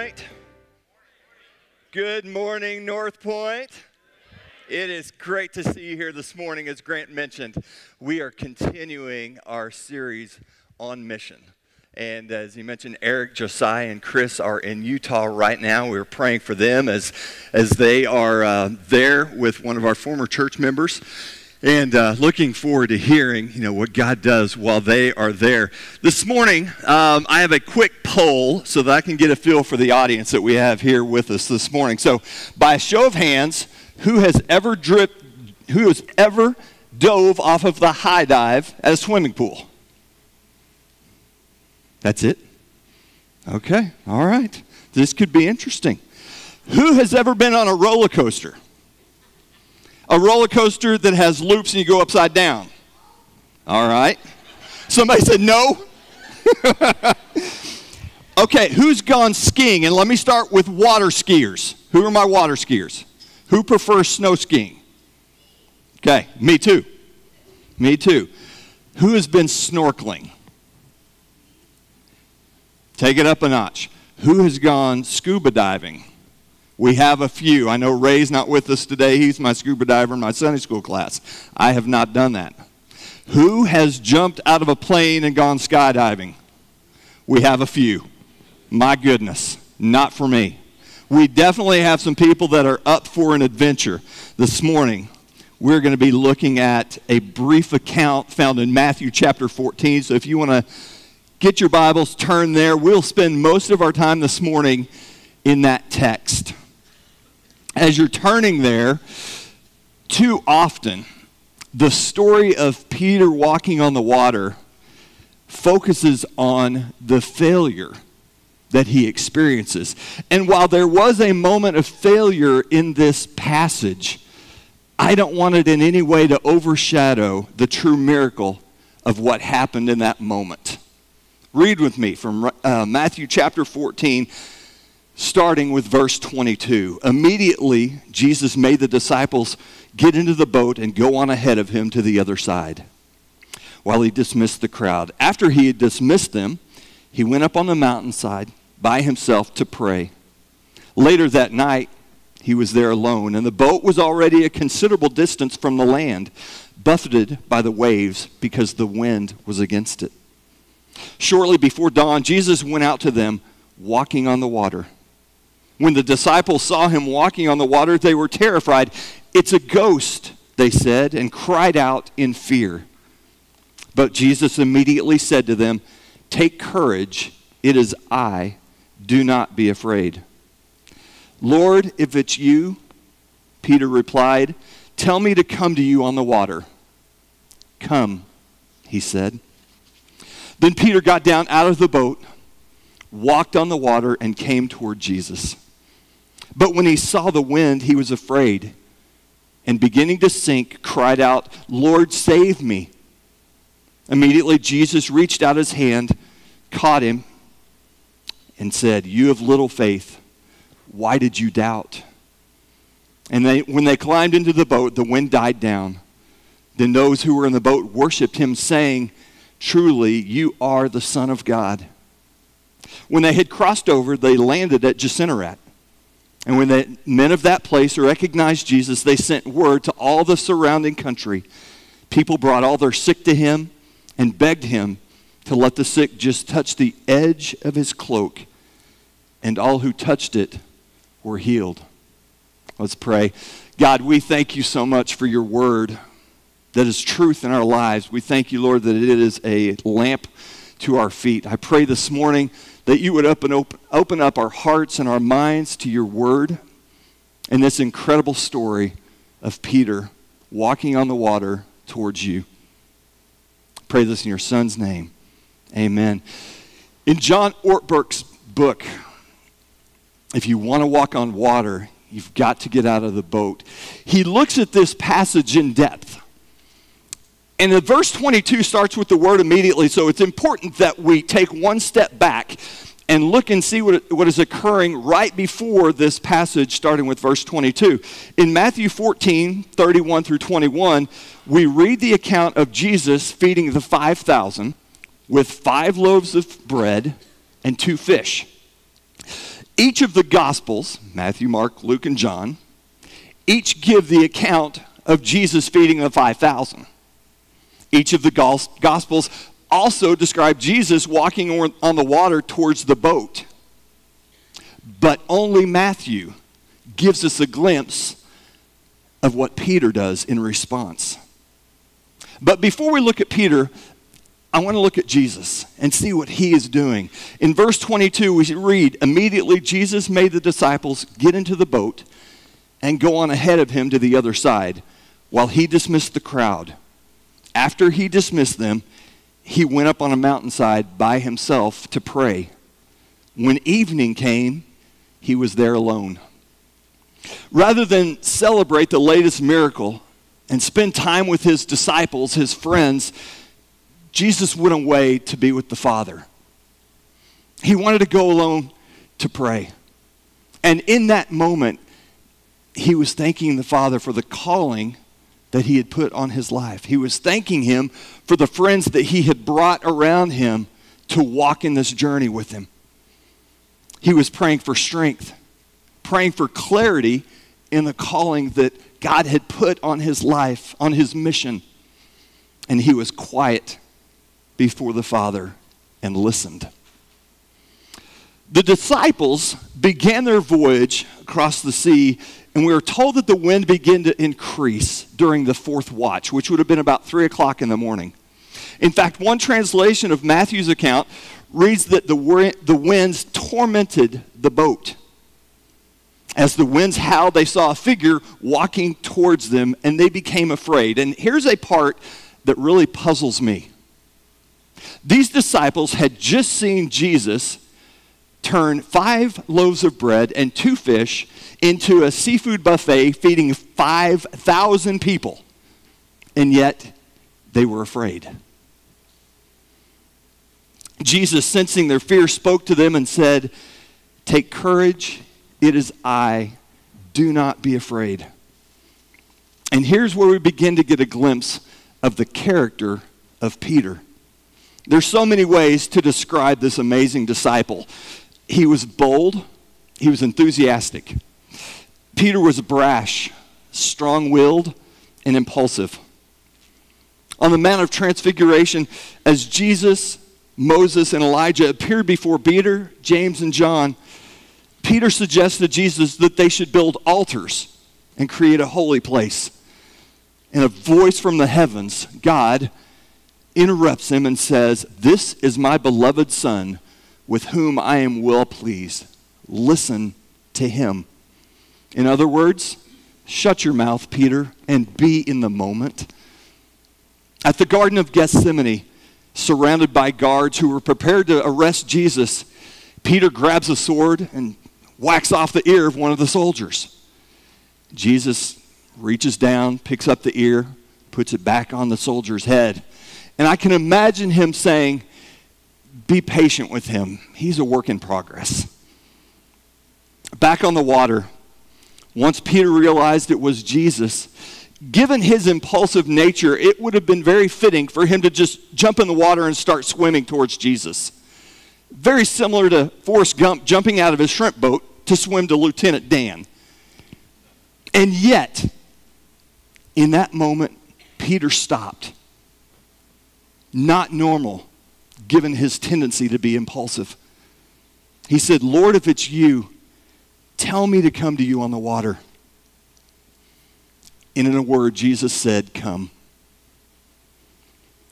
Point. Good morning, North Point. It is great to see you here this morning. As Grant mentioned, we are continuing our series on mission. And as he mentioned, Eric, Josiah, and Chris are in Utah right now. We're praying for them as, as they are uh, there with one of our former church members and uh, looking forward to hearing you know what god does while they are there. This morning um, i have a quick poll so that i can get a feel for the audience that we have here with us this morning. So by a show of hands who has ever dripped who has ever dove off of the high dive at a swimming pool? That's it? Okay all right. This could be interesting. Who has ever been on a roller coaster a roller coaster that has loops and you go upside down. All right. Somebody said no. okay, who's gone skiing? And let me start with water skiers. Who are my water skiers? Who prefers snow skiing? Okay, me too. Me too. Who has been snorkeling? Take it up a notch. Who has gone scuba diving? We have a few. I know Ray's not with us today. He's my scuba diver in my Sunday school class. I have not done that. Who has jumped out of a plane and gone skydiving? We have a few. My goodness, not for me. We definitely have some people that are up for an adventure. This morning, we're going to be looking at a brief account found in Matthew chapter 14. So if you want to get your Bibles, turn there. We'll spend most of our time this morning in that text as you're turning there, too often, the story of Peter walking on the water focuses on the failure that he experiences. And while there was a moment of failure in this passage, I don't want it in any way to overshadow the true miracle of what happened in that moment. Read with me from uh, Matthew chapter 14 starting with verse 22. Immediately, Jesus made the disciples get into the boat and go on ahead of him to the other side while he dismissed the crowd. After he had dismissed them, he went up on the mountainside by himself to pray. Later that night, he was there alone, and the boat was already a considerable distance from the land, buffeted by the waves because the wind was against it. Shortly before dawn, Jesus went out to them walking on the water. When the disciples saw him walking on the water, they were terrified. It's a ghost, they said, and cried out in fear. But Jesus immediately said to them, Take courage, it is I. Do not be afraid. Lord, if it's you, Peter replied, Tell me to come to you on the water. Come, he said. Then Peter got down out of the boat, walked on the water, and came toward Jesus. But when he saw the wind, he was afraid and beginning to sink, cried out, Lord, save me. Immediately, Jesus reached out his hand, caught him, and said, You have little faith. Why did you doubt? And they, when they climbed into the boat, the wind died down. Then those who were in the boat worshiped him, saying, Truly, you are the Son of God. When they had crossed over, they landed at Gennesaret. And when the men of that place recognized Jesus, they sent word to all the surrounding country. People brought all their sick to him and begged him to let the sick just touch the edge of his cloak, and all who touched it were healed. Let's pray. God, we thank you so much for your word that is truth in our lives. We thank you, Lord, that it is a lamp to our feet. I pray this morning that you would open, open, open up our hearts and our minds to your word and this incredible story of Peter walking on the water towards you. Pray this in your son's name. Amen. In John Ortberg's book, if you want to walk on water, you've got to get out of the boat. He looks at this passage in depth. And the verse 22 starts with the word immediately, so it's important that we take one step back and look and see what, what is occurring right before this passage, starting with verse 22. In Matthew 14, 31 through 21, we read the account of Jesus feeding the 5,000 with five loaves of bread and two fish. Each of the Gospels, Matthew, Mark, Luke, and John, each give the account of Jesus feeding the 5,000. Each of the Gospels also describe Jesus walking on the water towards the boat. But only Matthew gives us a glimpse of what Peter does in response. But before we look at Peter, I want to look at Jesus and see what he is doing. In verse 22, we read Immediately Jesus made the disciples get into the boat and go on ahead of him to the other side while he dismissed the crowd. After he dismissed them, he went up on a mountainside by himself to pray. When evening came, he was there alone. Rather than celebrate the latest miracle and spend time with his disciples, his friends, Jesus went away to be with the Father. He wanted to go alone to pray. And in that moment, he was thanking the Father for the calling that he had put on his life. He was thanking him for the friends that he had brought around him to walk in this journey with him. He was praying for strength, praying for clarity in the calling that God had put on his life, on his mission. And he was quiet before the Father and listened. The disciples began their voyage across the sea and we are told that the wind began to increase during the fourth watch, which would have been about 3 o'clock in the morning. In fact, one translation of Matthew's account reads that the, the winds tormented the boat. As the winds howled, they saw a figure walking towards them, and they became afraid. And here's a part that really puzzles me. These disciples had just seen Jesus turn five loaves of bread and two fish into a seafood buffet feeding 5,000 people, and yet they were afraid. Jesus, sensing their fear, spoke to them and said, Take courage, it is I. Do not be afraid. And here's where we begin to get a glimpse of the character of Peter. There's so many ways to describe this amazing disciple. He was bold, he was enthusiastic. Peter was brash, strong willed, and impulsive. On the Mount of Transfiguration, as Jesus, Moses, and Elijah appeared before Peter, James, and John, Peter suggested to Jesus that they should build altars and create a holy place. And a voice from the heavens, God, interrupts him and says, This is my beloved Son, with whom I am well pleased. Listen to him. In other words, shut your mouth, Peter, and be in the moment. At the Garden of Gethsemane, surrounded by guards who were prepared to arrest Jesus, Peter grabs a sword and whacks off the ear of one of the soldiers. Jesus reaches down, picks up the ear, puts it back on the soldier's head. And I can imagine him saying, Be patient with him. He's a work in progress. Back on the water, once Peter realized it was Jesus, given his impulsive nature, it would have been very fitting for him to just jump in the water and start swimming towards Jesus. Very similar to Forrest Gump jumping out of his shrimp boat to swim to Lieutenant Dan. And yet, in that moment, Peter stopped. Not normal, given his tendency to be impulsive. He said, Lord, if it's you, Tell me to come to you on the water. And in a word, Jesus said, Come.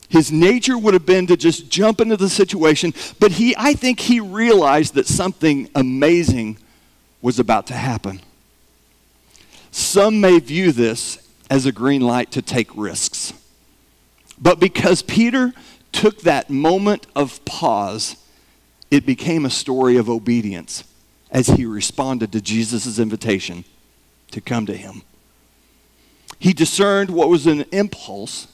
His nature would have been to just jump into the situation, but he, I think he realized that something amazing was about to happen. Some may view this as a green light to take risks. But because Peter took that moment of pause, it became a story of obedience as he responded to Jesus' invitation to come to him. He discerned what was an impulse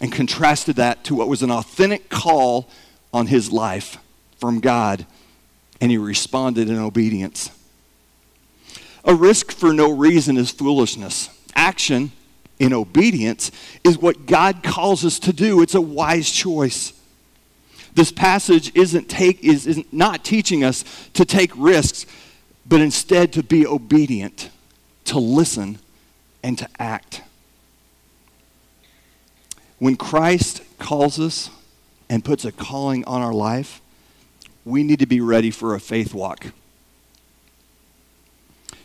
and contrasted that to what was an authentic call on his life from God, and he responded in obedience. A risk for no reason is foolishness. Action in obedience is what God calls us to do. It's a wise choice. This passage isn't, take, is, is not teaching us to take risks, but instead to be obedient, to listen, and to act. When Christ calls us and puts a calling on our life, we need to be ready for a faith walk.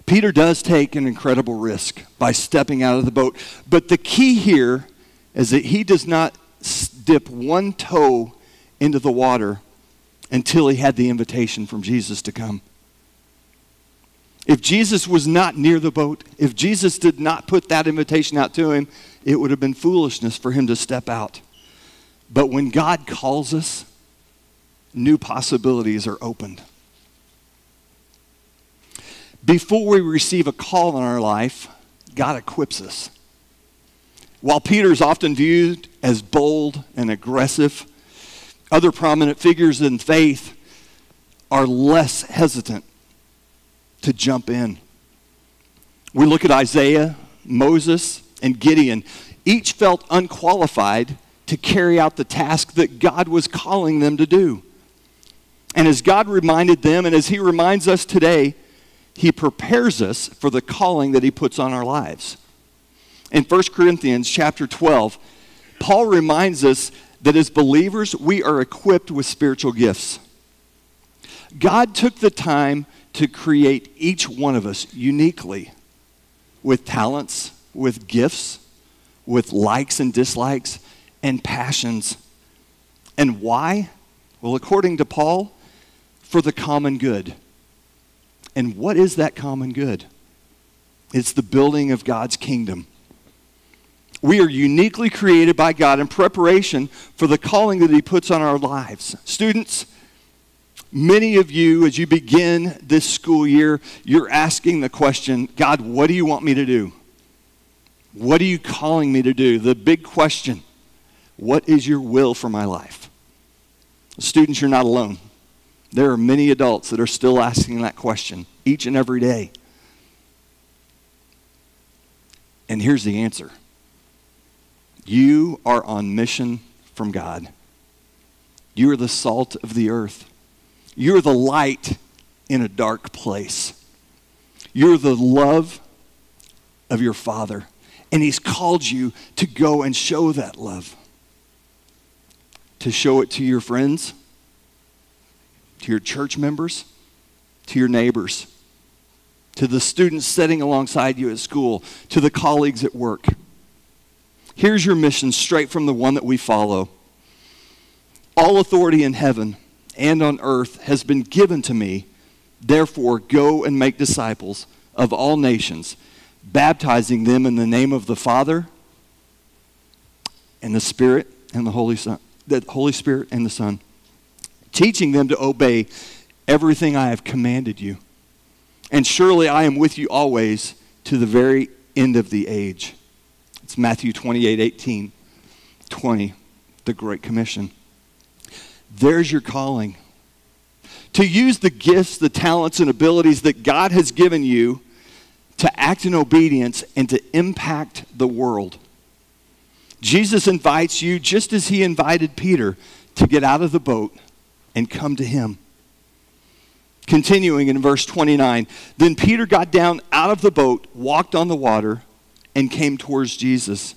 Peter does take an incredible risk by stepping out of the boat, but the key here is that he does not dip one toe into the water until he had the invitation from Jesus to come. If Jesus was not near the boat, if Jesus did not put that invitation out to him, it would have been foolishness for him to step out. But when God calls us, new possibilities are opened. Before we receive a call in our life, God equips us. While Peter is often viewed as bold and aggressive, other prominent figures in faith are less hesitant to jump in. We look at Isaiah, Moses, and Gideon. Each felt unqualified to carry out the task that God was calling them to do. And as God reminded them, and as He reminds us today, He prepares us for the calling that He puts on our lives. In 1 Corinthians chapter 12, Paul reminds us that as believers, we are equipped with spiritual gifts. God took the time to create each one of us uniquely with talents, with gifts, with likes and dislikes, and passions. And why? Well, according to Paul, for the common good. And what is that common good? It's the building of God's kingdom. We are uniquely created by God in preparation for the calling that He puts on our lives. Students, many of you, as you begin this school year, you're asking the question God, what do you want me to do? What are you calling me to do? The big question what is your will for my life? Students, you're not alone. There are many adults that are still asking that question each and every day. And here's the answer you are on mission from God. You are the salt of the earth. You're the light in a dark place. You're the love of your Father. And He's called you to go and show that love. To show it to your friends, to your church members, to your neighbors, to the students sitting alongside you at school, to the colleagues at work. Here's your mission straight from the one that we follow. All authority in heaven and on earth has been given to me. Therefore, go and make disciples of all nations, baptizing them in the name of the Father and the Spirit and the Holy Son, the Holy Spirit and the Son, teaching them to obey everything I have commanded you. And surely I am with you always to the very end of the age. It's Matthew 28 18, 20, the Great Commission. There's your calling. To use the gifts, the talents, and abilities that God has given you to act in obedience and to impact the world. Jesus invites you, just as he invited Peter, to get out of the boat and come to him. Continuing in verse 29, then Peter got down out of the boat, walked on the water, and came towards Jesus.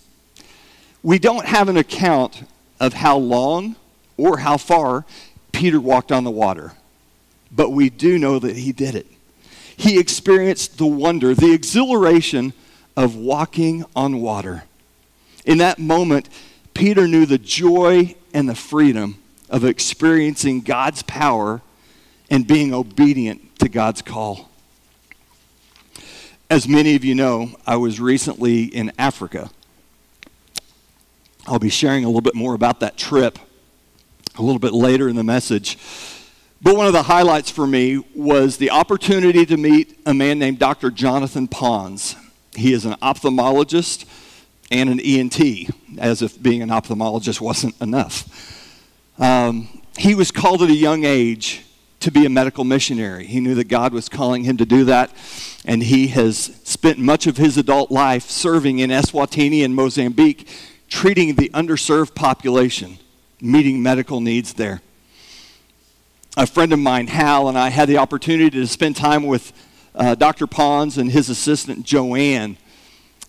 We don't have an account of how long or how far Peter walked on the water, but we do know that he did it. He experienced the wonder, the exhilaration of walking on water. In that moment, Peter knew the joy and the freedom of experiencing God's power and being obedient to God's call. As many of you know, I was recently in Africa. I'll be sharing a little bit more about that trip a little bit later in the message. But one of the highlights for me was the opportunity to meet a man named Dr. Jonathan Pons. He is an ophthalmologist and an ENT, as if being an ophthalmologist wasn't enough. Um, he was called at a young age to be a medical missionary. He knew that God was calling him to do that, and he has spent much of his adult life serving in Eswatini and Mozambique, treating the underserved population, meeting medical needs there. a friend of mine, Hal, and I had the opportunity to spend time with uh, Dr. Pons and his assistant, Joanne,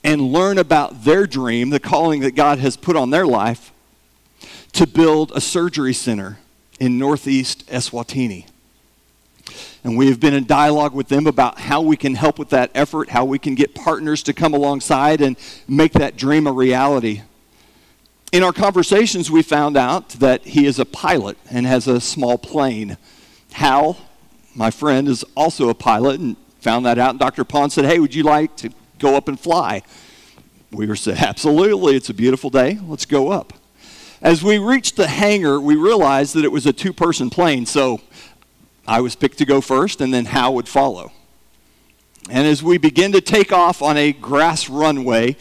and learn about their dream, the calling that God has put on their life, to build a surgery center in northeast Eswatini. And we have been in dialogue with them about how we can help with that effort, how we can get partners to come alongside and make that dream a reality. In our conversations, we found out that he is a pilot and has a small plane. Hal, my friend, is also a pilot and found that out. And Dr. Pons said, Hey, would you like to go up and fly? We were said, Absolutely. It's a beautiful day. Let's go up. As we reached the hangar, we realized that it was a two person plane. So I was picked to go first, and then Hal would follow. And as we begin to take off on a grass runway,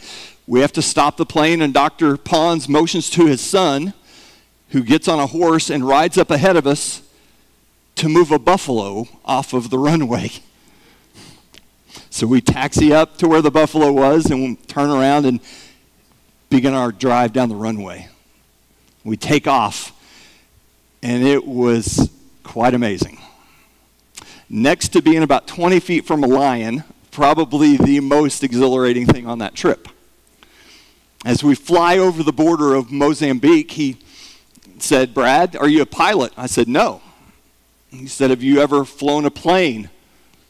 we have to stop the plane, and Dr. Pons motions to his son, who gets on a horse and rides up ahead of us to move a buffalo off of the runway. So we taxi up to where the buffalo was and we turn around and begin our drive down the runway. We take off, and it was quite amazing. Next to being about 20 feet from a lion, probably the most exhilarating thing on that trip. As we fly over the border of Mozambique, he said, Brad, are you a pilot? I said, No. He said, Have you ever flown a plane?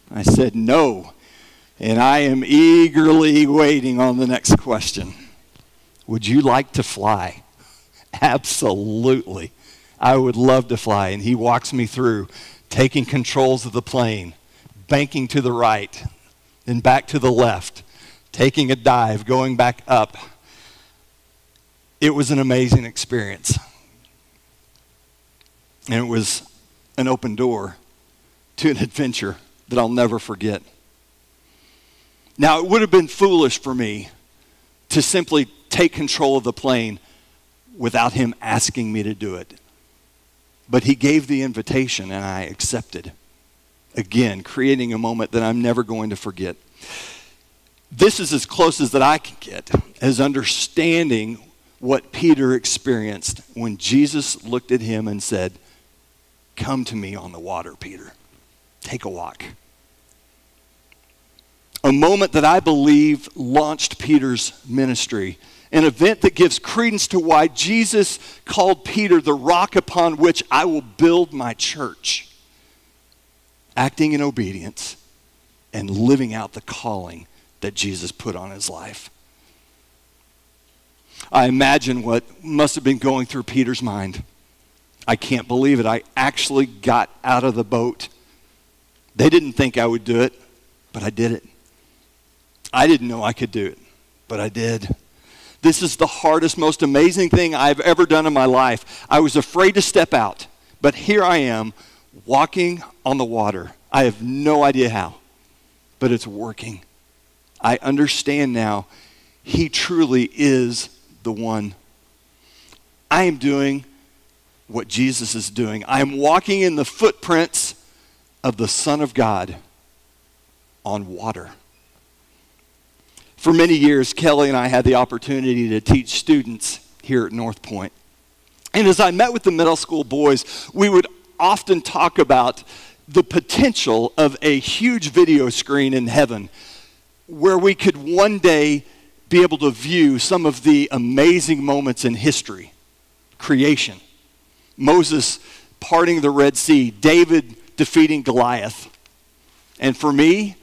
I said, No. And I am eagerly waiting on the next question. Would you like to fly? Absolutely. I would love to fly. And he walks me through taking controls of the plane, banking to the right, then back to the left, taking a dive, going back up it was an amazing experience. And it was an open door to an adventure that I'll never forget. Now, it would have been foolish for me to simply take control of the plane without him asking me to do it. But he gave the invitation and I accepted. Again, creating a moment that I'm never going to forget. This is as close as that I can get as understanding what Peter experienced when Jesus looked at him and said, Come to me on the water, Peter. Take a walk. A moment that I believe launched Peter's ministry. An event that gives credence to why Jesus called Peter the rock upon which I will build my church. Acting in obedience and living out the calling that Jesus put on his life. I imagine what must have been going through Peter's mind. I can't believe it. I actually got out of the boat. They didn't think I would do it, but I did it. I didn't know I could do it, but I did. This is the hardest, most amazing thing I've ever done in my life. I was afraid to step out, but here I am walking on the water. I have no idea how, but it's working. I understand now He truly is the one. I am doing what Jesus is doing. I am walking in the footprints of the Son of God on water. For many years, Kelly and I had the opportunity to teach students here at North Point. And as I met with the middle school boys, we would often talk about the potential of a huge video screen in heaven where we could one day be able to view some of the amazing moments in history creation, Moses parting the Red Sea, David defeating Goliath. And for me,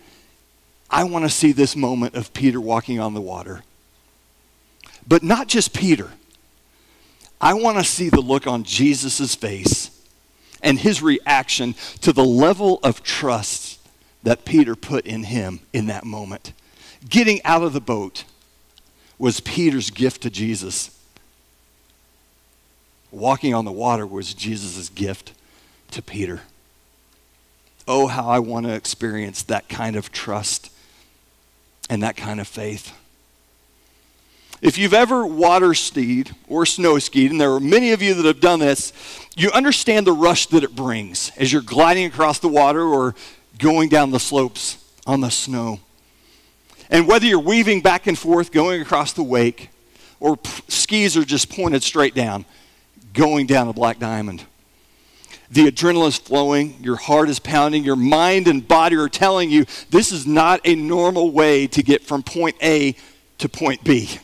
I want to see this moment of Peter walking on the water. But not just Peter. I want to see the look on Jesus' face and his reaction to the level of trust that Peter put in him in that moment. Getting out of the boat was Peter's gift to Jesus. Walking on the water was Jesus' gift to Peter. Oh, how I want to experience that kind of trust and that kind of faith. If you've ever water skied or snow skied, and there are many of you that have done this, you understand the rush that it brings as you're gliding across the water or going down the slopes on the snow. And whether you're weaving back and forth, going across the wake, or skis are just pointed straight down, going down a black diamond. The adrenaline is flowing, your heart is pounding, your mind and body are telling you this is not a normal way to get from point A to point B.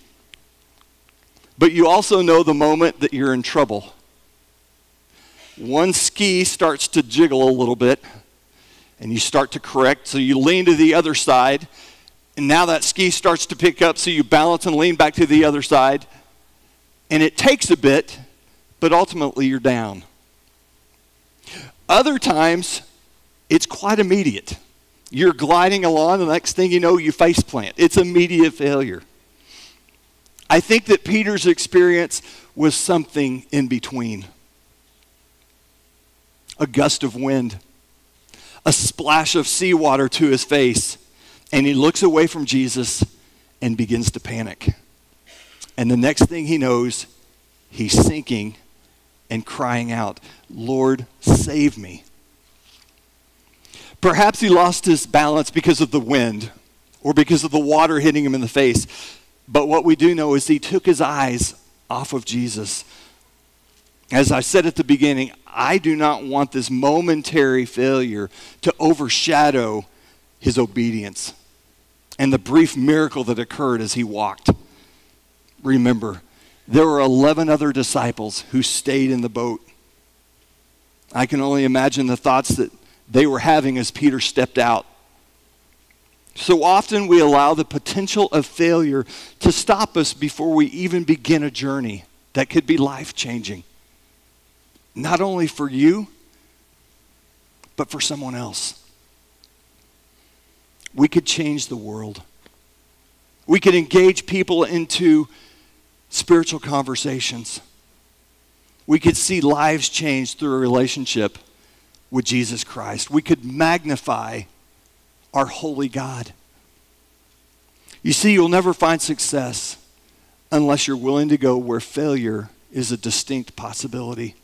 But you also know the moment that you're in trouble. One ski starts to jiggle a little bit, and you start to correct, so you lean to the other side, and now that ski starts to pick up, so you balance and lean back to the other side. And it takes a bit, but ultimately you're down. Other times, it's quite immediate. You're gliding along, the next thing you know, you face plant. It's immediate failure. I think that Peter's experience was something in between a gust of wind, a splash of seawater to his face, and he looks away from Jesus and begins to panic. And the next thing he knows, he's sinking and crying out, Lord, save me. Perhaps he lost his balance because of the wind or because of the water hitting him in the face. But what we do know is he took his eyes off of Jesus. As I said at the beginning, I do not want this momentary failure to overshadow his obedience and the brief miracle that occurred as he walked. Remember, there were 11 other disciples who stayed in the boat. I can only imagine the thoughts that they were having as Peter stepped out. So often we allow the potential of failure to stop us before we even begin a journey that could be life changing. Not only for you, but for someone else. We could change the world. We could engage people into spiritual conversations. We could see lives changed through a relationship with Jesus Christ. We could magnify our holy God. You see, you'll never find success unless you're willing to go where failure is a distinct possibility.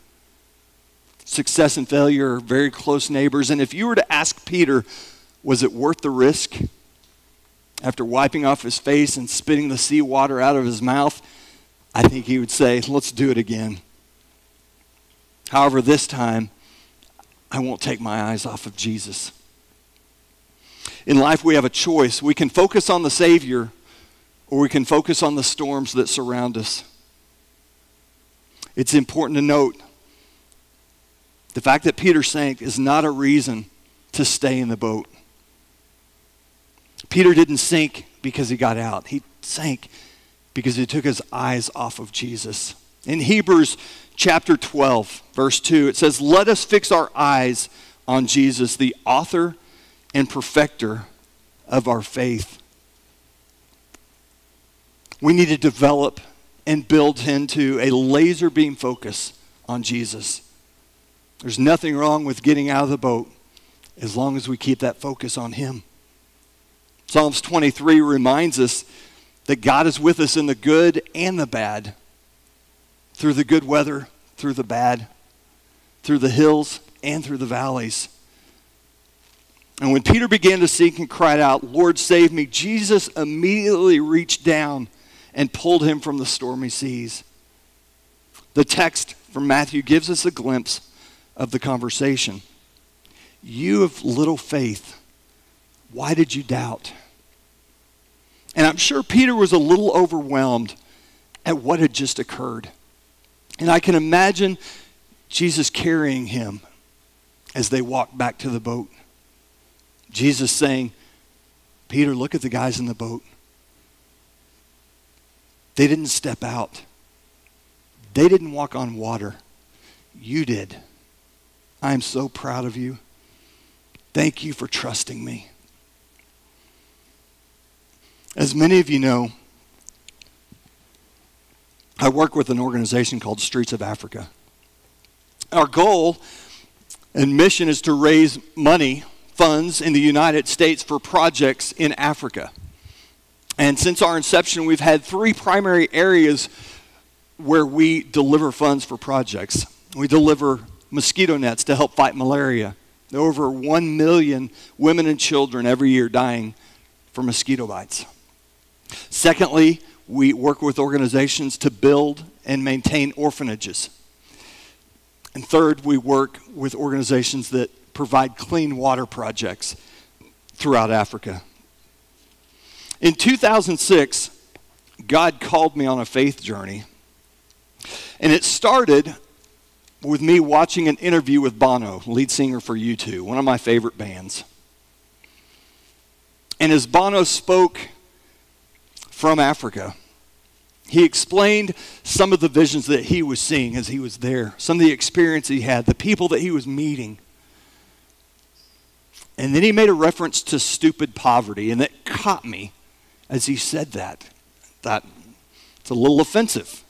Success and failure are very close neighbors. And if you were to ask Peter, was it worth the risk? After wiping off his face and spitting the seawater out of his mouth, I think he would say, let's do it again. However, this time, I won't take my eyes off of Jesus. In life, we have a choice. We can focus on the Savior, or we can focus on the storms that surround us. It's important to note the fact that Peter sank is not a reason to stay in the boat. Peter didn't sink because he got out, he sank because he took his eyes off of Jesus. In Hebrews chapter 12, verse 2, it says, Let us fix our eyes on Jesus, the author and perfecter of our faith. We need to develop and build into a laser beam focus on Jesus. There's nothing wrong with getting out of the boat as long as we keep that focus on Him. Psalms 23 reminds us that God is with us in the good and the bad, through the good weather, through the bad, through the hills and through the valleys. And when Peter began to sink and cried out, Lord, save me, Jesus immediately reached down and pulled him from the stormy seas. The text from Matthew gives us a glimpse of the conversation. You have little faith. Why did you doubt? Sure Peter was a little overwhelmed at what had just occurred. And I can imagine Jesus carrying him as they walked back to the boat. Jesus saying, Peter, look at the guys in the boat. They didn't step out, they didn't walk on water. You did. I am so proud of you. Thank you for trusting me. As many of you know, I work with an organization called Streets of Africa. Our goal and mission is to raise money, funds in the United States for projects in Africa. And since our inception, we've had three primary areas where we deliver funds for projects. We deliver mosquito nets to help fight malaria. There are over 1 million women and children every year dying from mosquito bites. Secondly, we work with organizations to build and maintain orphanages. And third, we work with organizations that provide clean water projects throughout Africa. In 2006, God called me on a faith journey. And it started with me watching an interview with Bono, lead singer for U2, one of my favorite bands. And as Bono spoke from Africa, he explained some of the visions that he was seeing as he was there, some of the experience he had, the people that he was meeting. And then he made a reference to stupid poverty, and that caught me as he said that. That it's a little offensive.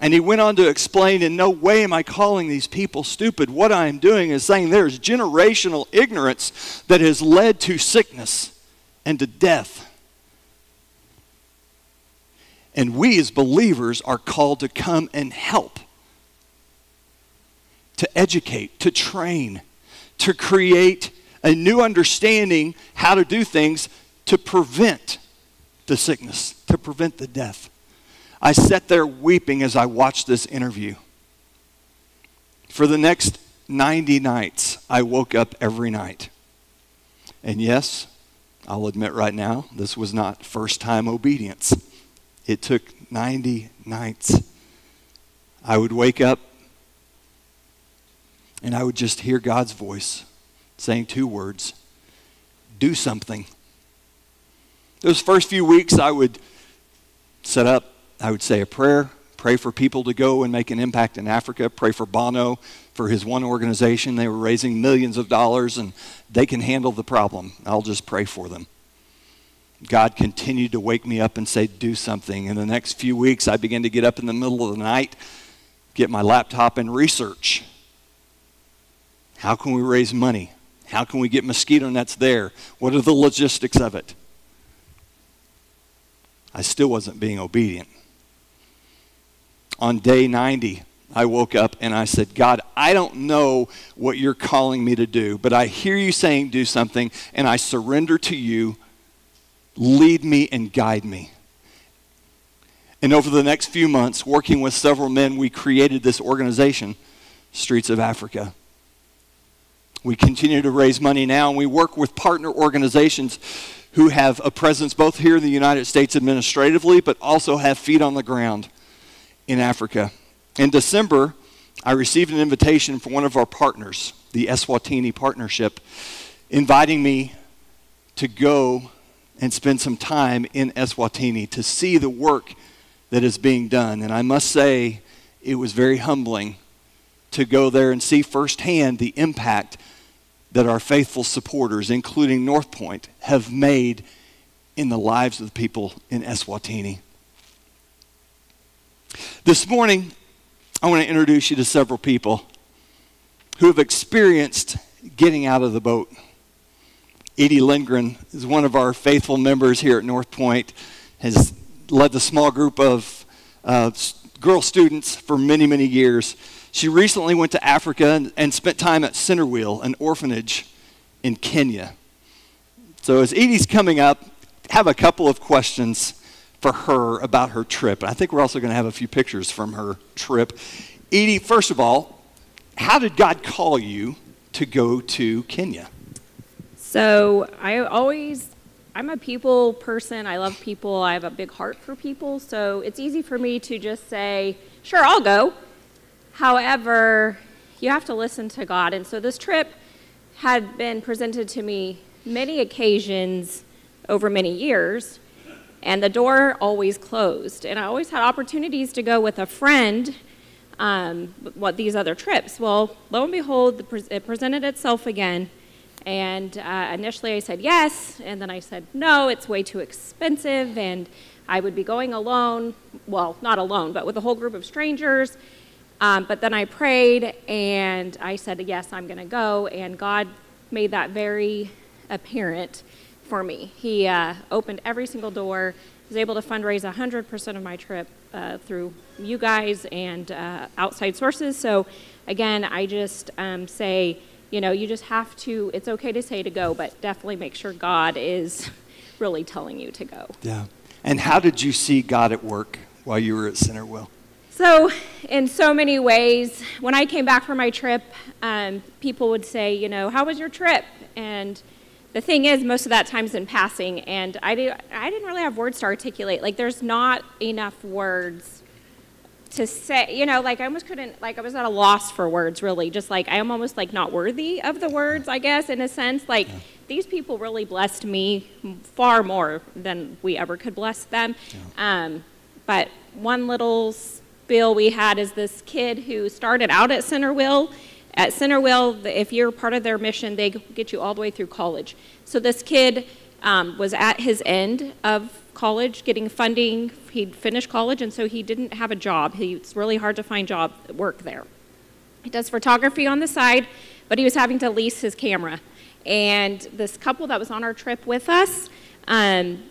And he went on to explain in no way am I calling these people stupid. What I am doing is saying there's generational ignorance that has led to sickness and to death. And we as believers are called to come and help, to educate, to train, to create a new understanding how to do things to prevent the sickness, to prevent the death. I sat there weeping as I watched this interview. For the next 90 nights, I woke up every night. And yes, I'll admit right now, this was not first time obedience. It took 90 nights. I would wake up and I would just hear God's voice saying two words do something. Those first few weeks, I would set up, I would say a prayer, pray for people to go and make an impact in Africa, pray for Bono, for his one organization. They were raising millions of dollars and they can handle the problem. I'll just pray for them. God continued to wake me up and say, Do something. In the next few weeks, I began to get up in the middle of the night, get my laptop, and research. How can we raise money? How can we get mosquito nets there? What are the logistics of it? I still wasn't being obedient. On day 90, I woke up and I said, God, I don't know what you're calling me to do, but I hear you saying do something, and I surrender to you. Lead me and guide me. And over the next few months, working with several men, we created this organization, Streets of Africa. We continue to raise money now, and we work with partner organizations who have a presence both here in the United States administratively, but also have feet on the ground in Africa. In December, I received an invitation from one of our partners, the Eswatini Partnership, inviting me to go and spend some time in Eswatini to see the work that is being done. And I must say, it was very humbling to go there and see firsthand the impact that our faithful supporters, including North Point, have made in the lives of the people in Eswatini. This morning, I want to introduce you to several people who have experienced getting out of the boat. Edie Lindgren is one of our faithful members here at North Point, has led the small group of uh, girl students for many, many years. She recently went to Africa and, spent time at Centerwheel, an orphanage in Kenya. So as Edie's coming up, have a couple of questions for her about her trip. And I think we're also going to have a few pictures from her trip. Edie, first of all, how did God call you to go to Kenya? So I always, I'm a people person. I love people. I have a big heart for people. So it's easy for me to just say, sure, I'll go. However, you have to listen to God. And so this trip had been presented to me many occasions over many years, and the door always closed. And I always had opportunities to go with a friend. Um, what these other trips? Well, lo and behold, it presented itself again. And uh, initially I said yes, and then I said no, it's way too expensive, and I would be going alone. Well, not alone, but with a whole group of strangers. Um, but then I prayed and I said, Yes, I'm going to go. And God made that very apparent for me. He uh, opened every single door, was able to fundraise 100% of my trip uh, through you guys and uh, outside sources. So, again, I just um, say, you know, you just have to, it's okay to say to go, but definitely make sure God is really telling you to go. Yeah. And how did you see God at work while you were at Centerwheel? So, in so many ways, when I came back from my trip, um, people would say, you know, how was your trip? And the thing is, most of that time's in passing, and I, did, I didn't really have words to articulate. Like, there's not enough words to say, you know, like I almost couldn't, like I was at a loss for words, really. Just like I'm almost like not worthy of the words, I guess, in a sense. Like, yeah. these people really blessed me far more than we ever could bless them. Yeah. Um, but one little spill we had is this kid who started out at Centerville at Centerville, if you're part of their mission, they get you all the way through college. So this kid um, was at his end of college, getting funding. He'd finished college, and so he didn't have a job. He, it's really hard to find job work there. He does photography on the side, but he was having to lease his camera. And this couple that was on our trip with us um,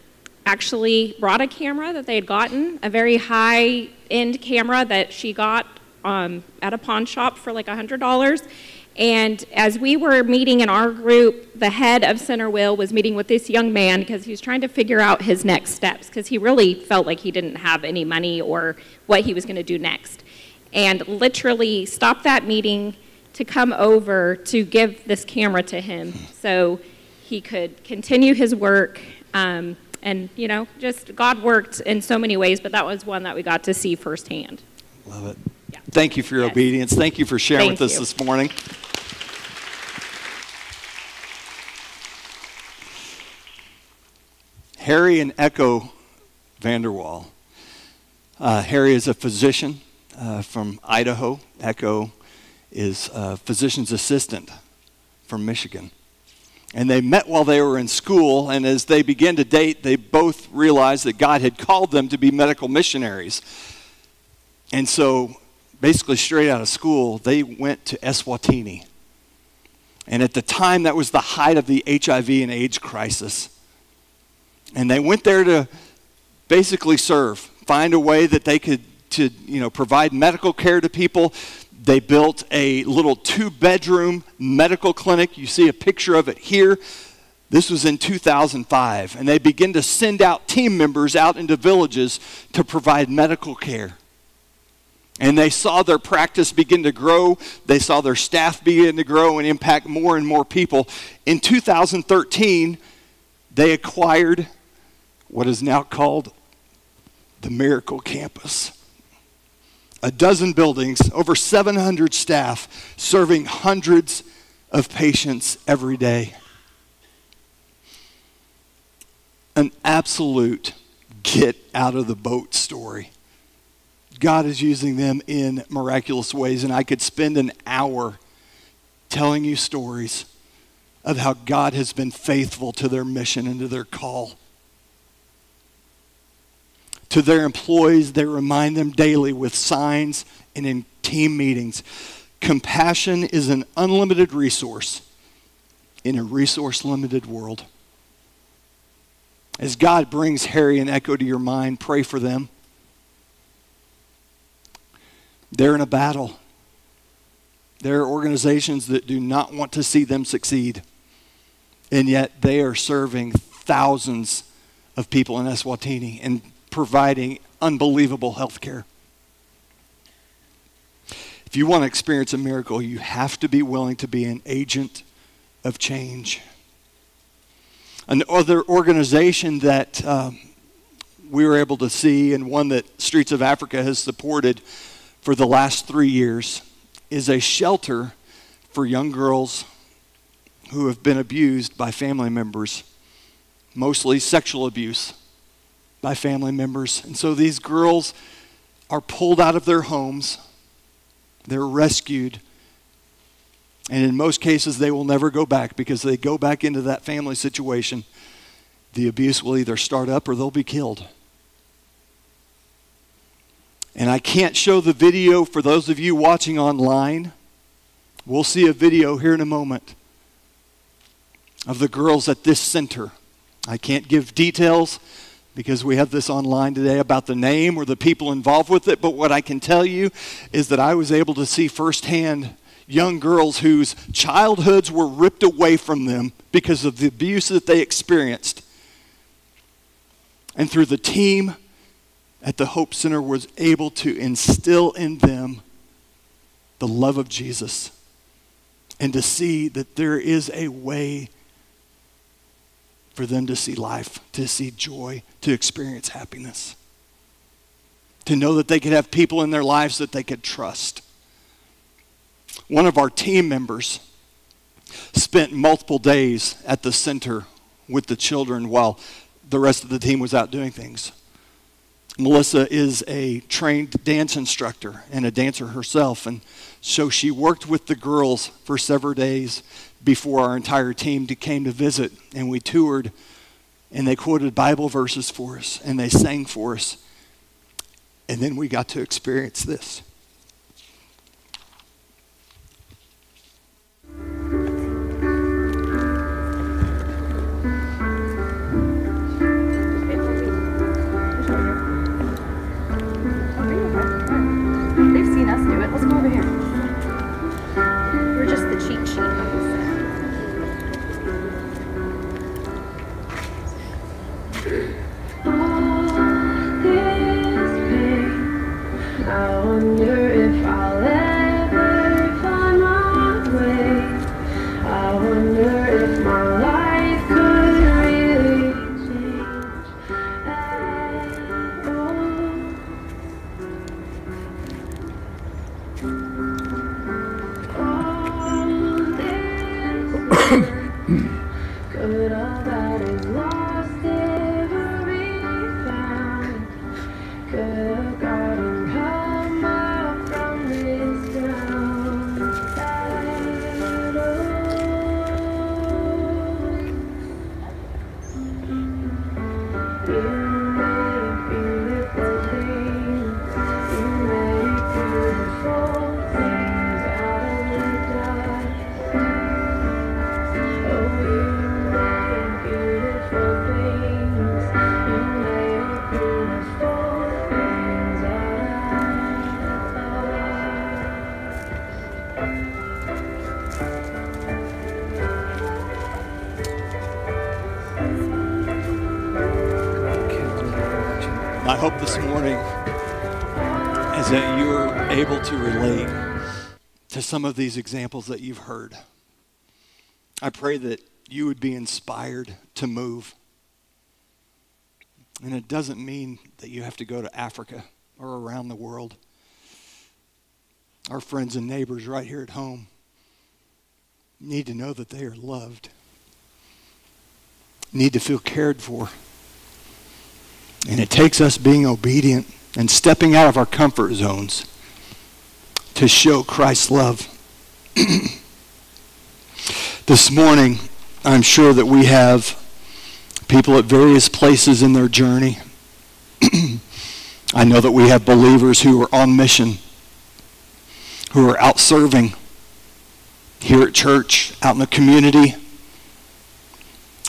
actually brought a camera that they had gotten, a very high-end camera that she got um, at a pawn shop for like $100. And as we were meeting in our group, the head of Centerville was meeting with this young man because he was trying to figure out his next steps because he really felt like he didn't have any money or what he was going to do next. And literally stopped that meeting to come over to give this camera to him so he could continue his work. Um, and, you know, just God worked in so many ways, but that was one that we got to see firsthand. Love it. Thank you for your yes. obedience. Thank you for sharing Thank with us this morning. Harry and Echo VanderWal. Uh, Harry is a physician uh, from Idaho. Echo is a physician's assistant from Michigan. And they met while they were in school, and as they began to date, they both realized that God had called them to be medical missionaries. And so basically straight out of school, they went to Eswatini. And at the time, that was the height of the HIV and AIDS crisis. And they went there to basically serve, find a way that they could to you know provide medical care to people. They built a little two-bedroom medical clinic. You see a picture of it here. This was in 2005, and they began to send out team members out into villages to provide medical care. And they saw their practice begin to grow. They saw their staff begin to grow and impact more and more people. In 2013, they acquired what is now called the Miracle Campus. A dozen buildings, over 700 staff, serving hundreds of patients every day. An absolute get out of the boat story. God is using them in miraculous ways. And I could spend an hour telling you stories of how God has been faithful to their mission and to their call. To their employees, they remind them daily with signs and in team meetings. Compassion is an unlimited resource in a resource limited world. As God brings Harry and Echo to your mind, pray for them. They're in a battle. There are organizations that do not want to see them succeed, and yet they are serving thousands of people in Eswatini and providing unbelievable health care. If you want to experience a miracle, you have to be willing to be an agent of change. Another organization that um, we were able to see, and one that Streets of Africa has supported, for the last three years is a shelter for young girls who have been abused by family members, mostly sexual abuse by family members. And so these girls are pulled out of their homes, they're rescued, and in most cases, they will never go back because they go back into that family situation. The abuse will either start up or they'll be killed. And I can't show the video for those of you watching online. We'll see a video here in a moment of the girls at this center. I can't give details because we have this online today about the name or the people involved with it, but what I can tell you is that I was able to see firsthand young girls whose childhoods were ripped away from them because of the abuse that they experienced. And through the team at the Hope Center was able to instill in them the love of Jesus and to see that there is a way for them to see life, to see joy, to experience happiness, to know that they could have people in their lives that they could trust. One of our team members spent multiple days at the center with the children while the rest of the team was out doing things. Melissa is a trained dance instructor and a dancer herself, and so she worked with the girls for several days before our entire team came to visit, and we toured, and they quoted Bible verses for us, and they sang for us, and then we got to experience this. To relate to some of these examples that you've heard. I pray that you would be inspired to move. And it doesn't mean that you have to go to Africa or around the world. Our friends and neighbors right here at home need to know that they are loved, need to feel cared for. And it takes us being obedient and stepping out of our comfort zones to show Christ's love. this morning, I'm sure that we have people at various places in their journey. I know that we have believers who are on mission, who are out serving here at church, out in the community.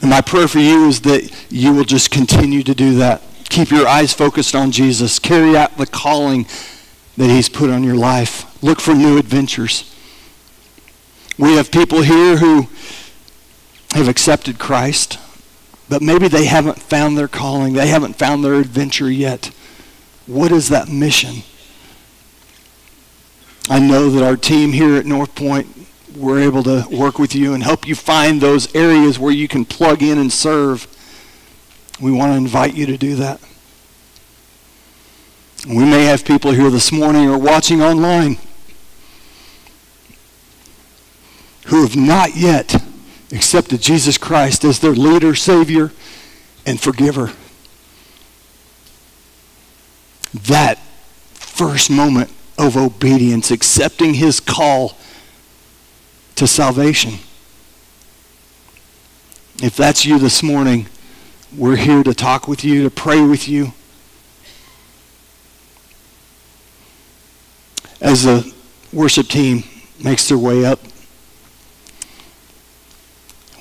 And my prayer for you is that you will just continue to do that. Keep your eyes focused on Jesus. Carry out the calling that He's put on your life. Look for new adventures. We have people here who have accepted Christ, but maybe they haven't found their calling. They haven't found their adventure yet. What is that mission? I know that our team here at North Point, we're able to work with you and help you find those areas where you can plug in and serve we want to invite you to do that. We may have people here this morning or watching online who have not yet accepted Jesus Christ as their leader, Savior, and forgiver. That first moment of obedience, accepting his call to salvation. If that's you this morning, we're here to talk with you, to pray with you. As the worship team makes their way up,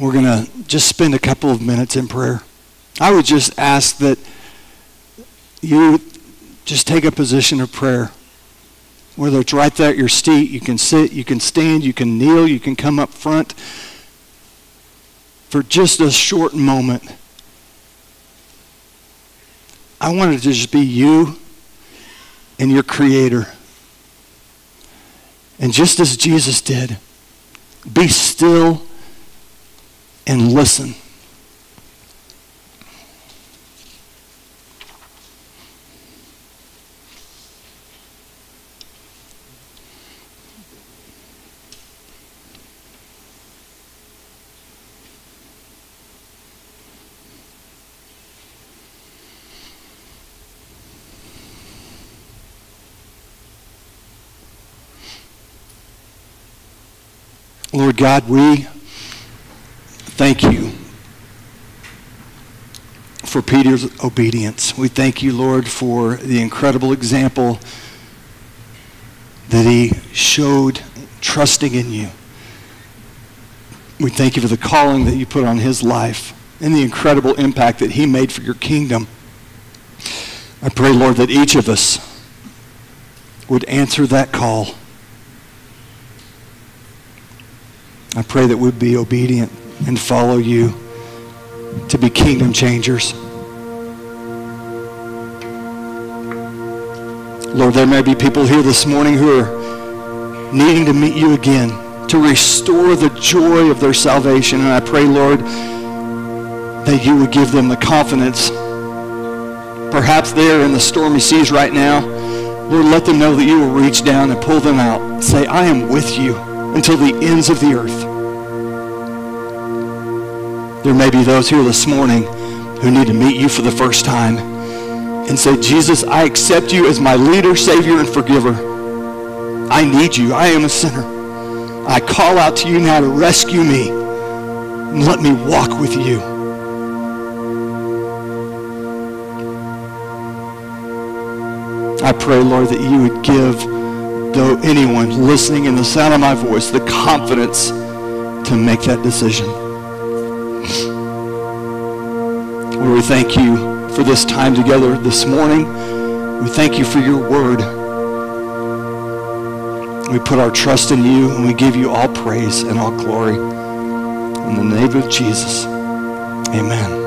we're going to just spend a couple of minutes in prayer. I would just ask that you just take a position of prayer. Whether it's right there at your seat, you can sit, you can stand, you can kneel, you can come up front for just a short moment I wanted to just be you and your creator. And just as Jesus did, be still and listen. Lord God, we thank you for Peter's obedience. We thank you, Lord, for the incredible example that he showed trusting in you. We thank you for the calling that you put on his life and the incredible impact that he made for your kingdom. I pray, Lord, that each of us would answer that call I pray that we'd be obedient and follow you to be kingdom changers. Lord, there may be people here this morning who are needing to meet you again, to restore the joy of their salvation. And I pray, Lord, that you would give them the confidence. Perhaps they're in the stormy seas right now. Lord, let them know that you will reach down and pull them out. Say, I am with you until the ends of the earth. There may be those here this morning who need to meet you for the first time and say, Jesus, I accept you as my leader, Savior, and forgiver. I need you. I am a sinner. I call out to you now to rescue me and let me walk with you. I pray, Lord, that you would give though anyone listening in the sound of my voice the confidence to make that decision. Lord, we thank you for this time together this morning. We thank you for your word. We put our trust in you and we give you all praise and all glory. In the name of Jesus, amen.